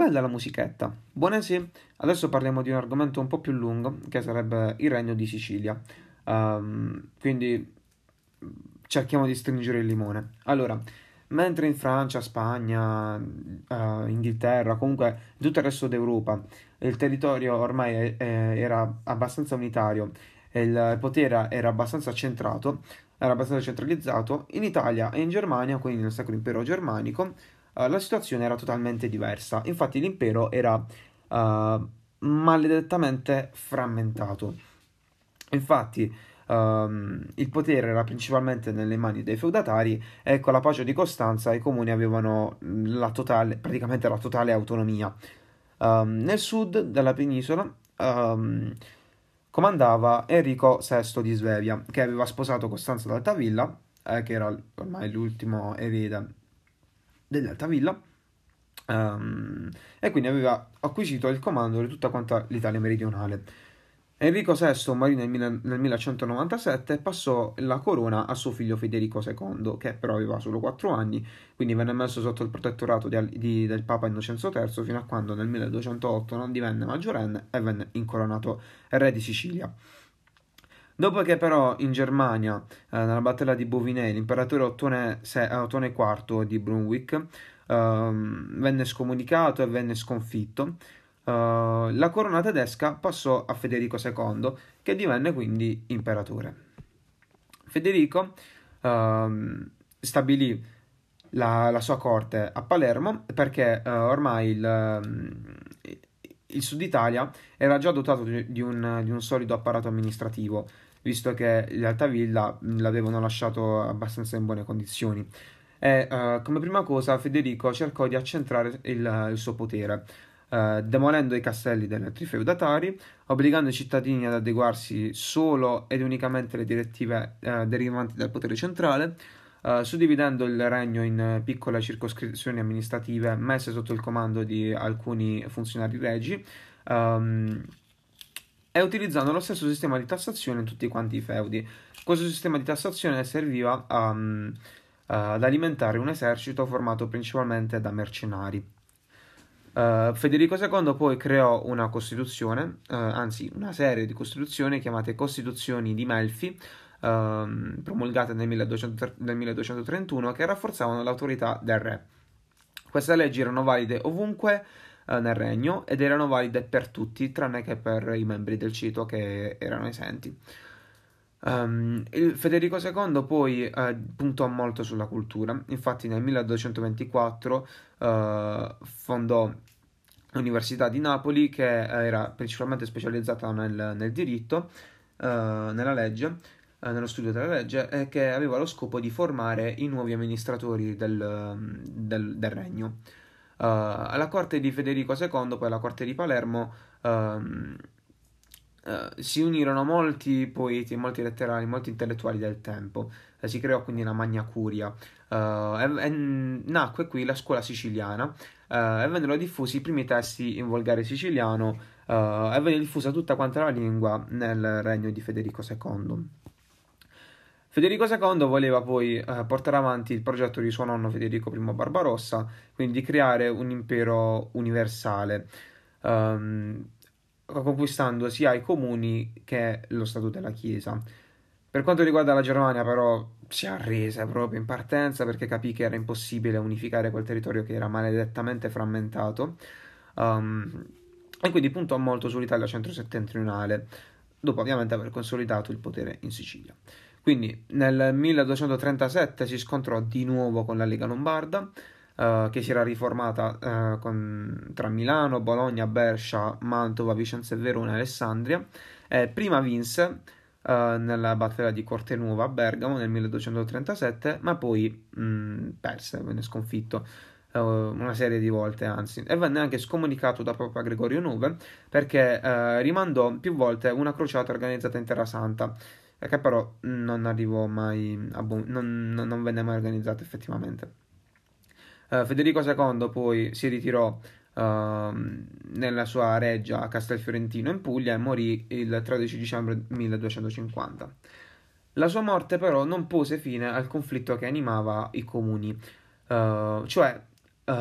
bella la musichetta. Buone sì, adesso parliamo di un argomento un po' più lungo, che sarebbe il regno di Sicilia. Um, quindi cerchiamo di stringere il limone. Allora, mentre in Francia, Spagna, uh, Inghilterra, comunque in tutto il resto d'Europa, il territorio ormai eh, era abbastanza unitario e il potere era abbastanza centrato, era abbastanza centralizzato, in Italia e in Germania, quindi nel Sacro Impero Germanico, uh, la situazione era totalmente diversa. Infatti l'impero era uh, maledettamente frammentato. Infatti um, il potere era principalmente nelle mani dei feudatari e con la pace di Costanza i comuni avevano la totale, praticamente la totale autonomia. Um, nel sud della penisola um, comandava Enrico VI di Svevia, che aveva sposato Costanza d'Altavilla, eh, che era ormai l'ultimo erede dell'Altavilla, um, e quindi aveva acquisito il comando di tutta quanta l'Italia meridionale. Enrico VI morì nel, nel 1197 e passò la corona a suo figlio Federico II, che però aveva solo 4 anni, quindi venne messo sotto il protettorato di, di, del Papa Innocenzo III fino a quando nel 1208 non divenne maggiorenne e venne incoronato re di Sicilia. Dopo che però in Germania, eh, nella battaglia di Bovinei, l'imperatore Ottone, Ottone IV di Brunswick eh, venne scomunicato e venne sconfitto, Uh, la corona tedesca passò a Federico II, che divenne quindi imperatore. Federico uh, stabilì la, la, sua corte a Palermo perché uh, ormai il, il, Sud Italia era già dotato di, un, di un, solido apparato amministrativo, visto che gli Altavilla l'avevano lasciato abbastanza in buone condizioni. E come prima cosa Federico cercò di accentrare il, il suo potere eh, demolendo i castelli degli altri feudatari, obbligando i cittadini ad adeguarsi solo ed unicamente alle direttive eh, derivanti dal potere centrale, suddividendo il regno in piccole circoscrizioni amministrative messe sotto il comando di alcuni funzionari regi. Um, e utilizzando lo stesso sistema di tassazione in tutti quanti i feudi. Questo sistema di tassazione serviva a, um, ad alimentare un esercito formato principalmente da mercenari. Uh, Federico II poi creò una costituzione, uh, anzi una serie di costituzioni chiamate Costituzioni di Melfi, uh, promulgate nel, 1200, nel 1231, che rafforzavano l'autorità del re. Queste leggi erano valide ovunque eh, nel regno ed erano valide per tutti, tranne che per i membri del cito che erano esenti. Um, Federico II poi uh, puntò molto sulla cultura, infatti nel 1224 uh, fondò l'Università di Napoli che era principalmente specializzata nel, nel diritto, uh, nella legge, nello studio della legge e che aveva lo scopo di formare i nuovi amministratori del, del, del regno. Alla corte di Federico II, poi alla corte di Palermo, ehm, Uh, si unirono molti poeti, molti letterari, molti intellettuali del tempo. Uh, si creò quindi la Magna Curia e, e, nacque qui la scuola siciliana e vennero diffusi i primi testi in volgare siciliano e venne diffusa tutta quanta la lingua nel regno di Federico II. Federico II voleva poi portare avanti il progetto di suo nonno Federico I Barbarossa, quindi di creare un impero universale. Um, conquistando sia i comuni che lo statuto della Chiesa. Per quanto riguarda la Germania, però, si arrese proprio in partenza perché capì che era impossibile unificare quel territorio che era maledettamente frammentato. Um, e quindi puntò molto sull'Italia centro-settentrionale, dopo ovviamente aver consolidato il potere in Sicilia. Quindi nel 1237 si scontrò di nuovo con la Lega Lombarda, uh, che si era riformata uh, con, tra Milano, Bologna, Berscia, Mantova, Vicenza e Verona e Alessandria. Eh, prima vinse uh, nella battaglia di Corte Nuova a Bergamo nel 1237, ma poi mh, perse, venne sconfitto una serie di volte, anzi, e venne anche scomunicato da Papa Gregorio IX perché rimandò più volte una crociata organizzata in Terra Santa che però non arrivò mai a bu- non, non, venne mai organizzata effettivamente. Uh, Federico II poi si ritirò uh, nella sua reggia a Castelfiorentino in Puglia e morì il 13 dicembre 1250. La sua morte però non pose fine al conflitto che animava i comuni, uh, cioè uh,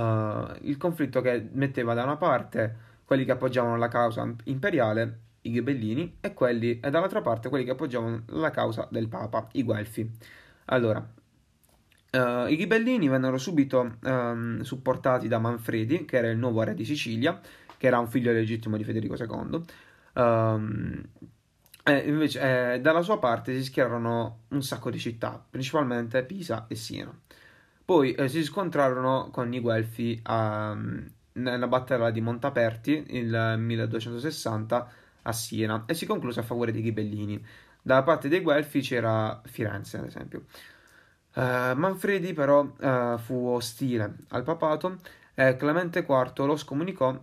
il conflitto che metteva da una parte quelli che appoggiavano la causa imperiale, i ghibellini, e, quelli, e dall'altra parte quelli che appoggiavano la causa del Papa, i Guelfi. Allora, uh, i ghibellini vennero subito um, supportati da Manfredi, che era il nuovo re di Sicilia, che era un figlio legittimo di Federico II. Um, e invece, eh, dalla sua parte si schierarono un sacco di città, principalmente Pisa e Siena. Poi eh, si scontrarono con i Guelfi a, nella battaglia di Montaperti il 1260 a Siena e si concluse a favore dei Ghibellini. Dalla parte dei Guelfi c'era Firenze, ad esempio. Uh, Manfredi però uh, fu ostile al papato e Clemente IV lo scomunicò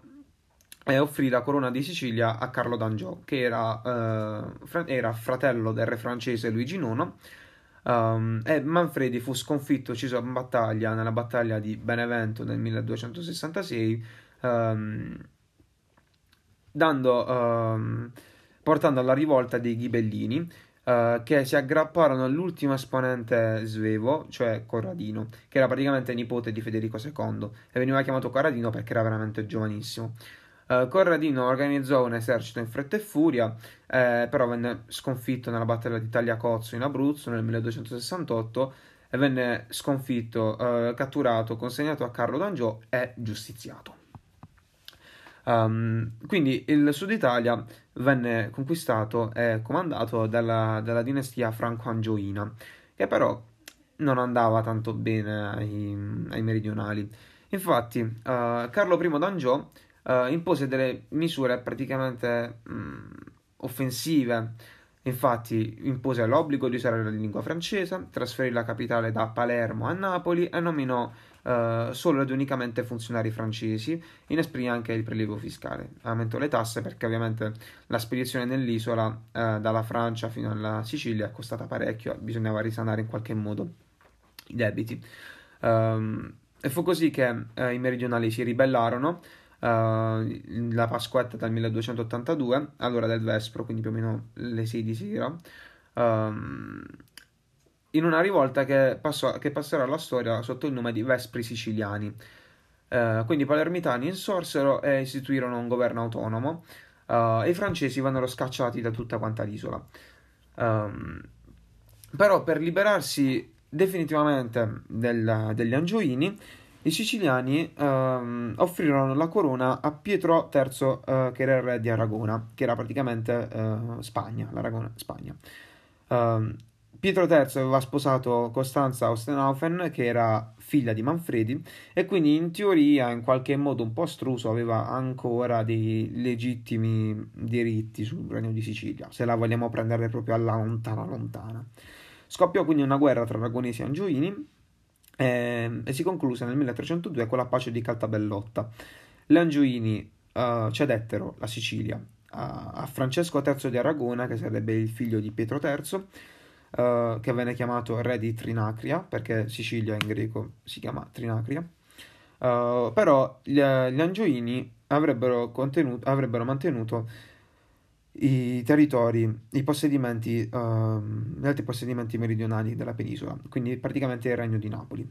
e offrì la corona di Sicilia a Carlo d'Angiò, che era, uh, fra- era fratello del re francese Luigi IX Um, e Manfredi fu sconfitto, ucciso in battaglia, nella battaglia di Benevento nel 1266, um, ehm, dando, um, portando alla rivolta dei ghibellini, uh, che si aggrapparono all'ultimo esponente svevo, cioè Corradino, che era praticamente nipote di Federico II, e veniva chiamato Corradino perché era veramente giovanissimo. Uh, Corradino organizzò un esercito in fretta e furia, eh, però venne sconfitto nella battaglia di Tagliacozzo in Abruzzo nel 1268 e venne sconfitto, uh, catturato, consegnato a Carlo d'Angiò e giustiziato. Um, quindi il Sud Italia venne conquistato e comandato dalla, dalla dinastia franco-angioina, che però non andava tanto bene ai, ai meridionali. Infatti, uh, Carlo I d'Angiò uh, impose delle misure praticamente mh, mm, offensive. Infatti impose l'obbligo di usare la lingua francese, trasferì la capitale da Palermo a Napoli e nominò uh, solo ed unicamente funzionari francesi, inesprimì anche il prelievo fiscale, aumentò le tasse perché ovviamente la spedizione nell'isola uh, dalla Francia fino alla Sicilia è costata parecchio, bisognava risanare in qualche modo i debiti. Um, e fu così che uh, i meridionali si ribellarono uh, la Pasquetta del 1282, all'ora del Vespro, quindi più o meno le 6 di sera, um, in una rivolta che, passò, che, passerà alla storia sotto il nome di Vespri Siciliani. Uh, quindi i palermitani insorsero e istituirono un governo autonomo uh, e i francesi vennero scacciati da tutta quanta l'isola. Um, però per liberarsi definitivamente del, degli angioini, i siciliani ehm, offrirono la corona a Pietro III, eh, che era il re di Aragona, che era praticamente eh, Spagna, l'Aragona, Spagna. Um, Pietro III aveva sposato Costanza Ostenhaufen, che era figlia di Manfredi, e quindi in teoria, in qualche modo un po' astruso, aveva ancora dei legittimi diritti sul regno di Sicilia, se la vogliamo prendere proprio alla lontana lontana. Scoppiò quindi una guerra tra aragonesi e angioini, e, ehm, e si concluse nel 1302 con la pace di Caltabellotta. Le Angioini uh, cedettero la Sicilia a, a, Francesco III di Aragona, che sarebbe il figlio di Pietro III, uh, che venne chiamato re di Trinacria, perché Sicilia in greco si chiama Trinacria. Uh, però gli, gli Angioini avrebbero, avrebbero mantenuto i territori, i possedimenti, uh, gli altri possedimenti meridionali della penisola, quindi praticamente il regno di Napoli.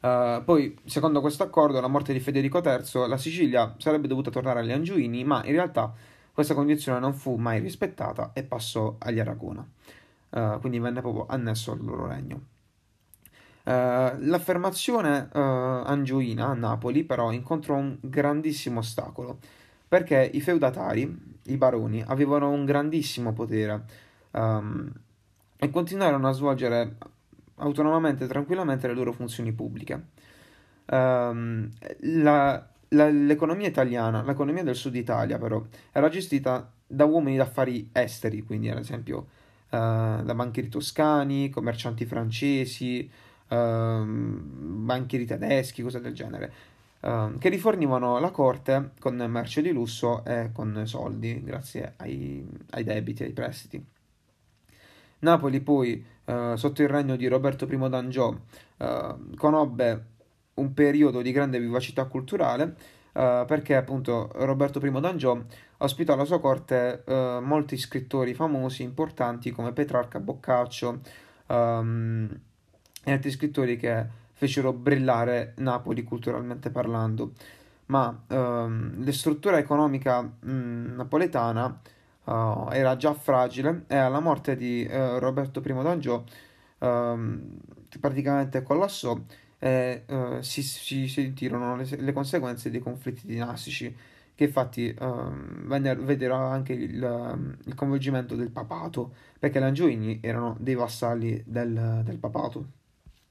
Uh, poi, secondo questo accordo, alla morte di Federico III, la Sicilia sarebbe dovuta tornare agli Angioini, ma in realtà questa condizione non fu mai rispettata e passò agli Aragona, uh, quindi venne proprio annesso al loro regno. Uh, l'affermazione angioina a Napoli però incontrò un grandissimo ostacolo perché i feudatari, i baroni, avevano un grandissimo potere um, e continuarono a svolgere autonomamente e tranquillamente le loro funzioni pubbliche. Um, la, la, l'economia italiana, l'economia del sud Italia però, era gestita da uomini d'affari esteri, quindi ad esempio uh, da banchieri toscani, commercianti francesi, uh, banchieri tedeschi, cose del genere. Ehm, che rifornivano la corte con merce di lusso e con soldi, grazie ai, ai debiti, ai prestiti. Napoli poi, uh, sotto il regno di Roberto I d'Angiò, uh, conobbe un periodo di grande vivacità culturale Uh, perché appunto Roberto I d'Angiò ospitò alla sua corte uh, molti scrittori famosi, importanti come Petrarca, Boccaccio um, e altri scrittori che fecero brillare Napoli culturalmente parlando, ma ehm, la struttura economica mh, napoletana uh, era già fragile e alla morte di uh, Roberto I d'Angiò uh, praticamente collassò e uh, si, si, sentirono le, le, conseguenze dei conflitti dinastici che infatti vennero, videro anche il, il, coinvolgimento del papato perché gli Angioini erano dei vassalli del, del papato.